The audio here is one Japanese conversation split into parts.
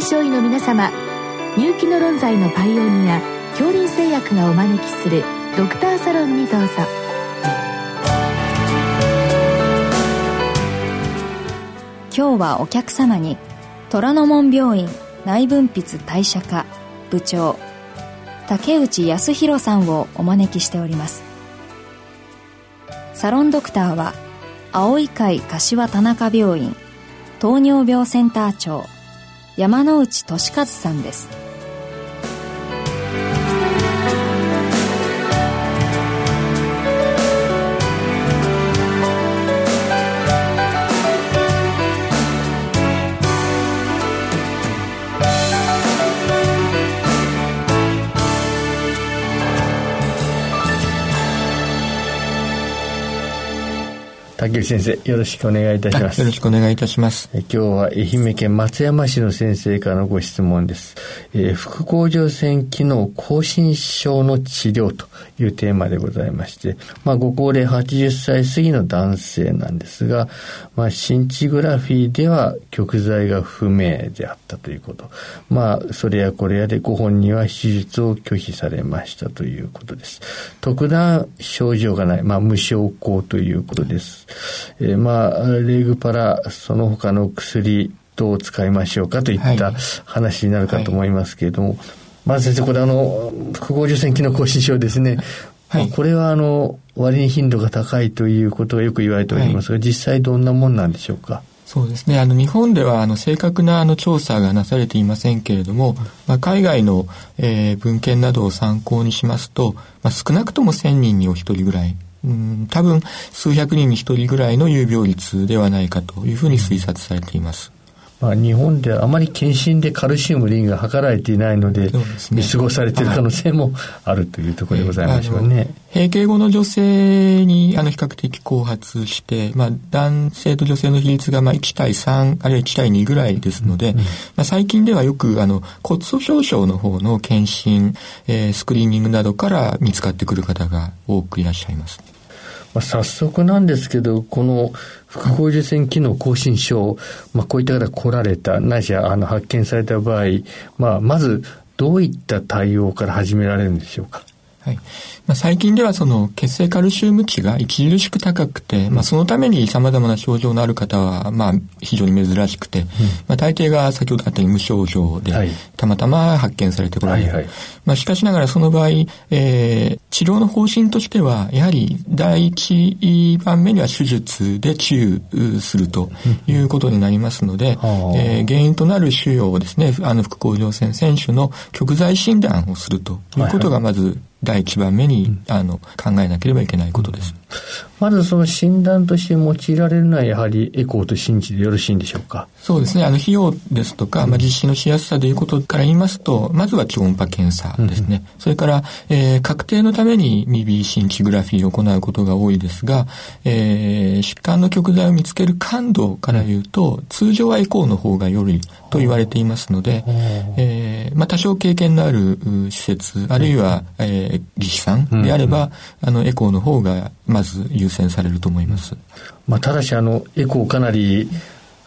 臨床医の皆様入気の論剤のパイオニア恐林製薬がお招きするドクターサロンにどうぞ今日はお客様に虎ノ門病院内分泌代謝科部長竹内康弘さんをお招きしておりますサロンドクターは青い会柏田中病院糖尿病センター長山内俊和さんです。竹内先生、よろしくお願いいたします。よろしくお願いいたします。今日は愛媛県松山市の先生からのご質問です。えー、副甲状腺機能亢進症の治療というテーマでございまして、まあ、ご高齢80歳過ぎの男性なんですが、まあ、シンチグラフィーでは極剤が不明であったということ。まあ、それやこれやでご本人は手術を拒否されましたということです。特段症状がない、まあ、無症候ということです。えー、まあ、レグパラ、その他の薬、どう使いましょうかといった話になるかと思いますけれども、はい。はい、まず先生、これあの、複合受腺機能亢進症ですね。はい、これはあの、割に頻度が高いということがよく言われておりますが、実際どんなもんなんでしょうか？そうですね。あの、日本では、あの、正確な、あの、調査がなされていませんけれども、まあ、海外の、えー、文献などを参考にしますと、まあ、少なくとも1000人にお一人ぐらいうん多分数百人に一人ぐらいの有病率ではないかというふうに推察されています。まあ、日本ではあまり検診でカルシウムリンが測られていないので、でね、見過ごされている可能性もあるというところでございましょうね。閉経後の女性にあの比較的後発して、まあ、男性と女性の比率がまあ1対3あるいは1対2ぐらいですので、うん、まあ、最近ではよくあの骨粗鬆症の方の検診、えー、スクリーニングなどから見つかってくる方が多くいらっしゃいます。まあ、早速なんですけど、この副甲状腺機能更新症、まあ、こういった方が来られた、ないしはあの発見された場合、まあ、まずどういった対応から始められるんでしょうか？はい。まあ、最近ではその血清カルシウム値が著しく高くて、まあ、そのために様々な症状のある方は、まあ、非常に珍しくて、うん、まあ、大抵が先ほどあったように無症状で、たまたま発見されてこられる。はいはい、まあ、しかしながらその場合、えー、治療の方針としては、やはり第一番目には手術で治癒するということになりますので、うん、えー、原因となる腫瘍をですね、あの副甲状腺選手の極剤診断をするということがまず、第一番目に、うん、あの考えなければいけないことです。まずその診断として用いられるのはやはりエコーと信じでよろしいんでしょうか？そうですね。あの費用ですとか、まあ、実施のしやすさということから言いますと、まずは超音波検査ですね。うん、それから、えー、確定のためにミビーシンチグラフィーを行うことが多いですが、えー、疾患の極材を見つける感度から言うと、通常はエコーの方がよりと言われていますので、えー、まあ、多少経験のある施設、あるいは、えー、技師さんであれば、あの、エコーの方がまず優先されると思います。まあ、ただし、あの、エコーかなり、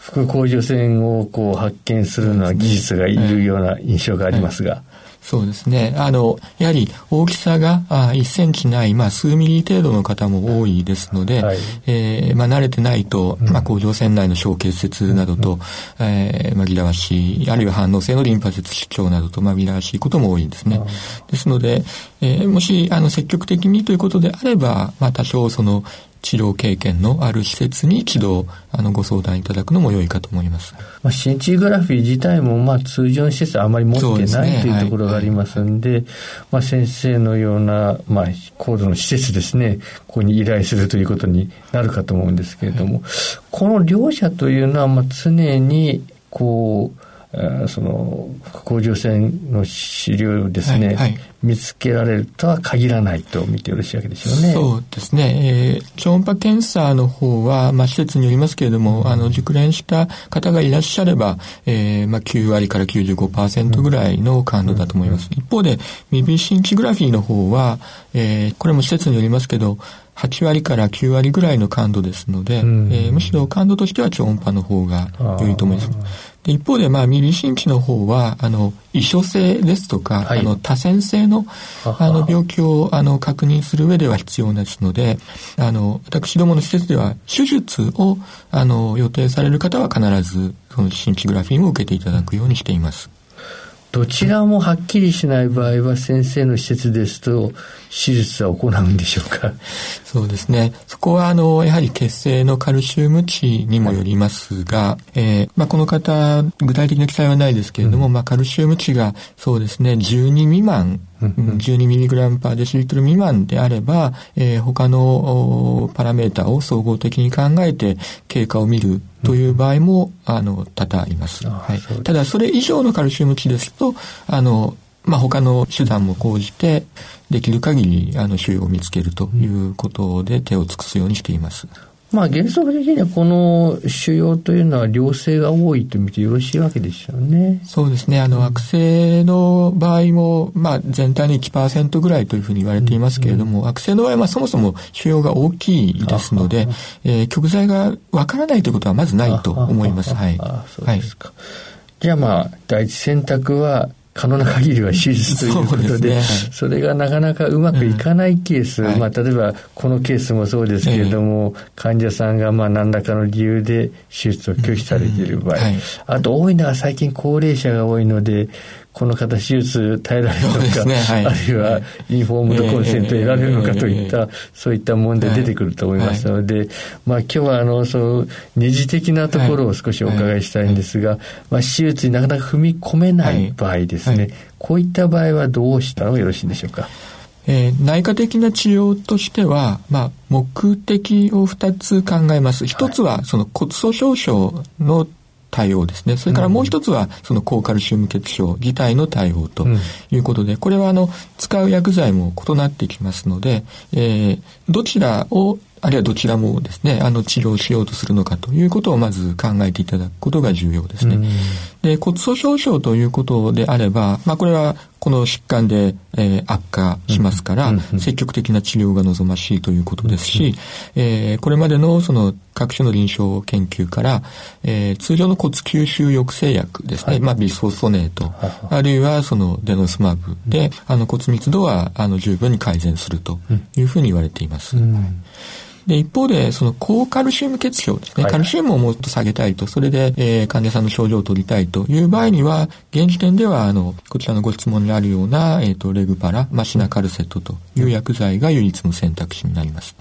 副甲状腺をこう発見するのは技術がいるような印象がありますが。そうですね。あの、やはり大きさがあ1センチない、まあ数ミリ程度の方も多いですので、はい、えー、まあ慣れてないと、まあ甲状腺内の小結節などと、うん、えー、紛らわしい、あるいは反応性のリンパ節失調などと紛らわしいことも多いんですね。ですので、えー、もし、あの、積極的にということであれば、まあ多少その、治療経験のある施設に一度あのご相談いただくのも良いかと思います。まあ、シンチグラフィー自体もまあ通常の施設はあまり持ってない、ね、というところがありますんで、はい、まあ、先生のような、まあ、高度の施設ですね、ここに依頼するということになるかと思うんですけれども、はい、この両者というのはまあ常にこう、その甲状腺の資料ですね、はいはい、見つけられるとは限らないと見てよろしいわけですよね。そうですね。えー、超音波検査の方は、まあ、施設によりますけれども、あの、熟練した方がいらっしゃれば、えー、まあ、9割から95%ぐらいの感度だと思います。一方で、ミビシンチグラフィーの方は、えー、これも施設によりますけど、8割から9割ぐらいの感度ですので、うん、えー、むしろ感度としては超音波の方が良いと思います。で一方で、まあ、ミリ心地の方は、あの、異所性ですとか、はい、あの、多線性の、あの、病気を、あの、確認する上では必要ですので、あの、私どもの施設では、手術を、あの、予定される方は必ず、その、心地グラフィンを受けていただくようにしています。どちらもはっきりしない場合は先生の施設ですと手術は行うんでしょうか？そうですね。そこはあの、やはり血清のカルシウム値にもよりますが、はい、えー、まあ、この方、具体的な記載はないですけれども、うん、まあ、カルシウム値がそうですね、12未満 12mg パーデシリットル未満であれば、えー、他のパラメータを総合的に考えて経過を見るという場合も、あの、多々あります。はい、ただ、それ以上のカルシウム値ですと、あの、まあ、他の手段も講じて、できる限り、あの、腫瘍を見つけるということで手を尽くすようにしています。まあ原則的にはこの腫瘍というのは良性が多いと見てよろしいわけですよね。そうですね。あの、悪性の場合も、まあ全体の1%ぐらいというふうに言われていますけれども、うんうん、悪性の場合はそもそも腫瘍が大きいですので、えー、極剤がわからないということはまずないと思います。はい。そうですか。はい、じゃあまあ、第一選択は可能な限りは手術ということで、そ、ね,、れがなかなかうまくいかないケース、うん、まあ、例えばこのケースもそうですけれども、患者さんがまあ何らかの理由で手術を拒否されている場合、あと多いのは最近高齢者が多いので、この方手術耐えられるのか、ね。はい、あるいはインフォームドコンセント得られるのかといった、そういった問題出てくると思いますので、まあ今日はあの、その二次的なところを少しお伺いしたいんですが、まあ手術になかなか踏み込めない場合ですね、こういった場合はどうしたのがよろしいんでしょうか？えー、内科的な治療としては、まあ、目的を2つ考えます。1つは、その骨粗鬆症の対応ですね。それからもう一つは、その高カルシウム血症自体の対応ということで、これはあの、使う薬剤も異なってきますので、えー、どちらをあるいはどちらもですね、あの治療しようとするのかということをまず考えていただくことが重要ですね。で、骨粗鬆症ということであれば、まあこれはこの疾患で、えー、悪化しますから、積極的な治療が望ましいということですし、えー、これまでのその各種の臨床研究から、えー、通常の骨吸収抑制薬ですね、はい、まあビスフォスフォネート、あるいはそのデノスマブで、あの骨密度はあの十分に改善するというふうに言われています。で、一方で、その高カルシウム血症ですね、はい、カルシウムをもっと下げたいと、それで、えー、患者さんの症状を取りたいという場合には、現時点では、あの、こちらのご質問にあるような、えっ、ー、と、レグパラ、マシナカルセットという薬剤が唯一の選択肢になります。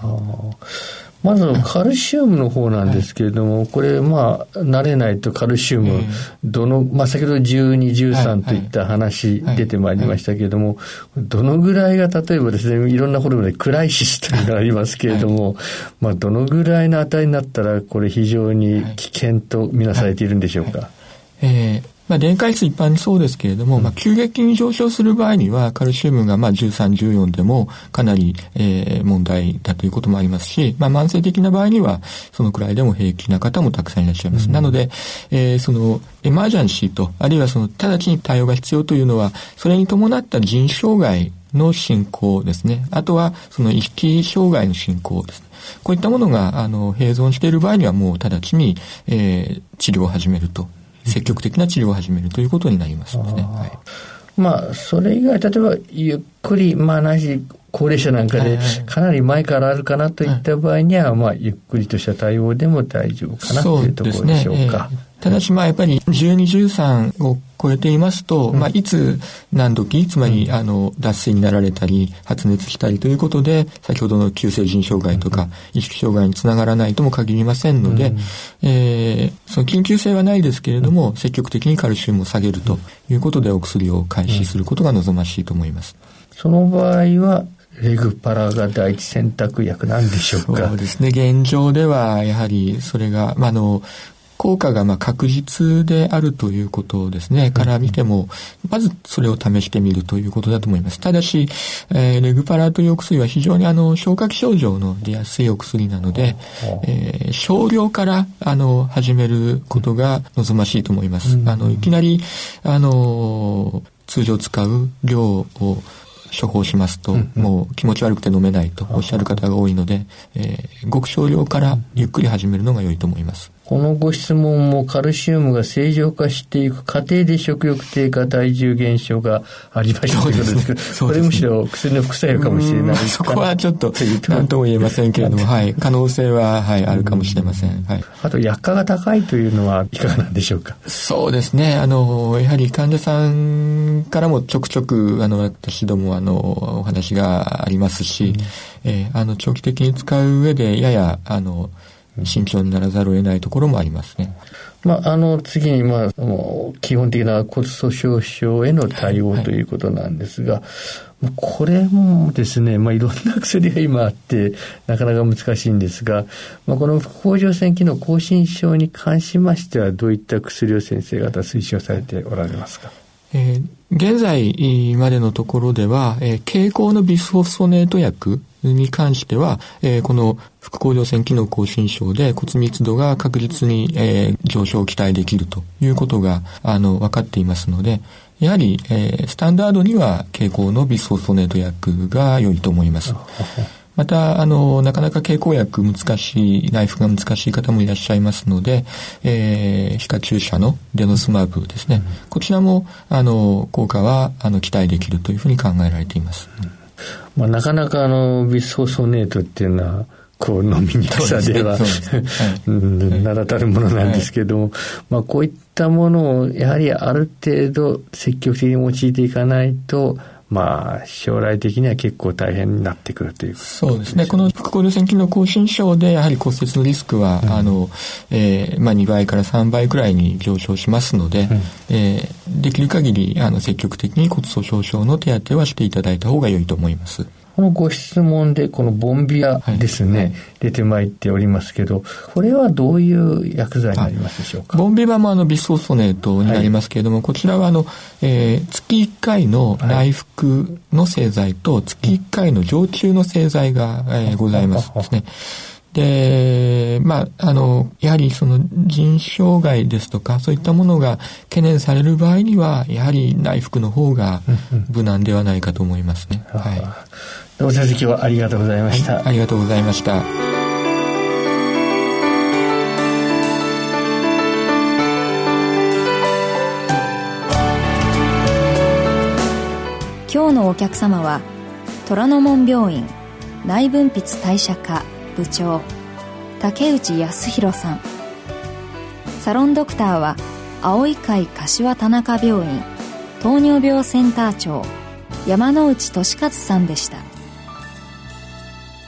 まずカルシウムの方なんですけれども、はい、これまあ慣れないとカルシウム、どの、まあ先ほど12、13といった話出てまいりましたけれども、どのぐらいが例えばですね、いろんなホルモンでクライシスというのがありますけれども、まあどのぐらいの値になったらこれ非常に危険とみなされているんでしょうか？えーまあ、電解質一般にそうですけれども、うん、まあ、急激に上昇する場合には、カルシウムがまあ13、14でもかなり、えー、問題だということもありますし、まあ、慢性的な場合には、そのくらいでも平気な方もたくさんいらっしゃいます。うん、なので、えー、その、エマージャンシーと、あるいはその、直ちに対応が必要というのは、それに伴った腎障害の進行ですね。あとは、その意識障害の進行ですね。こういったものが、あの、併存している場合にはもう直ちに、えー、治療を始めると積極的な治療を始めるということになりますね。はい、まあ、それ以外、例えば、ゆっくり、まあ、なし、高齢者なんかで、かなり前からあるかなといった場合には、まあ、ゆっくりとした対応でも大丈夫かなというところでしょうか。ただし、まあ、やっぱり12、13を超えていますと、うん、まあ、いつ何時、つまり、あの、脱水になられたり、発熱したりということで、先ほどの急性腎障害とか、意識障害につながらないとも限りませんので、うん、えー、その緊急性はないですけれども、積極的にカルシウムを下げるということで、お薬を開始することが望ましいと思います。その場合は、レグパラが第一選択薬なんでしょうか？そうですね。現状では、やはり、それが、まあ、あの、効果がまあ確実であるということですね、から見ても、まずそれを試してみるということだと思います。ただし、えー、レグパラというお薬は非常にあの消化器症状の出やすいお薬なので、えー、少量からあの始めることが望ましいと思います。あのいきなりあの通常使う量を処方しますと、もう気持ち悪くて飲めないとおっしゃる方が多いので、えー、ごく少量からゆっくり始めるのが良いと思います。このご質問もカルシウムが正常化していく過程で食欲低下、体重減少がありました。ということですけど、ね、これむしろ薬の副作用かもしれないそこはちょっと何とも言えません。けれども、はい、可能性は、はい、あるかもしれません。はい、あと薬価が高いというのはいかがなんでしょうか？そうですね。あの、やはり患者さんからもちょくちょく、あの、私ども、あの、お話がありますし、うん、えー、あの、長期的に使う上で、やや、あの、慎重にならざるを得ないところもありますね。まあ、あの、次に、まあ、もう基本的な骨粗鬆症への対応ということなんですが、はい。これもですね、まあ、いろんな薬が今あって、なかなか難しいんですが、まあ、この副甲状腺機能亢進症に関しましては、どういった薬を先生方推奨されておられますか？えー、現在までのところでは、えー、経口のビスフォスフォネート薬に関しては、えー、この副甲状腺機能亢進症で骨密度が確実に、えー、上昇を期待できるということが、あの、分かっていますので、やはり、えー、スタンダードには傾向のビスフォスフォネート薬が良いと思います。また、あの、なかなか経口薬難しい、内服が難しい方もいらっしゃいますので、えー、皮下注射のデノスマブですね。うん、こちらも、あの、効果は、あの、期待できるというふうに考えられています。うん、まあ、なかなか、あの、ビスフォスフォネートっていうのは、こう飲みにくさでは、名だたるものなんですけども、はい、まあこういったものをやはりある程度積極的に用いていかないと、まあ、将来的には結構大変になってくるというそうですね。この副甲状腺機能亢進症で、やはり骨折のリスクは、うん、あの、えー、まあ、2倍から3倍くらいに上昇しますので、うん、えー、できる限り、あの、積極的に骨粗鬆症の手当てはしていただいた方が良いと思います。このご質問で、このボンビアですね、はい、出てまいっておりますけど、これはどういう薬剤になりますでしょうか？ボンビアもあのビスフォスフォネートになりますけれども、はい、こちらはあの、えー、月1回の内服の製剤と月1回の常駐の製剤が、えー、ございますですね。で、まあ、あの、やはりその腎障害ですとか、そういったものが懸念される場合には、やはり内服の方が無難ではないかと思いますね。はい。どうも先生今日はありがとうございました、はい、ありがとうございました。今日のお客様は虎ノ門病院内分泌代謝科部長竹内康弘さん。サロンドクターは青い会柏田中病院糖尿病センター長山内俊勝さんでした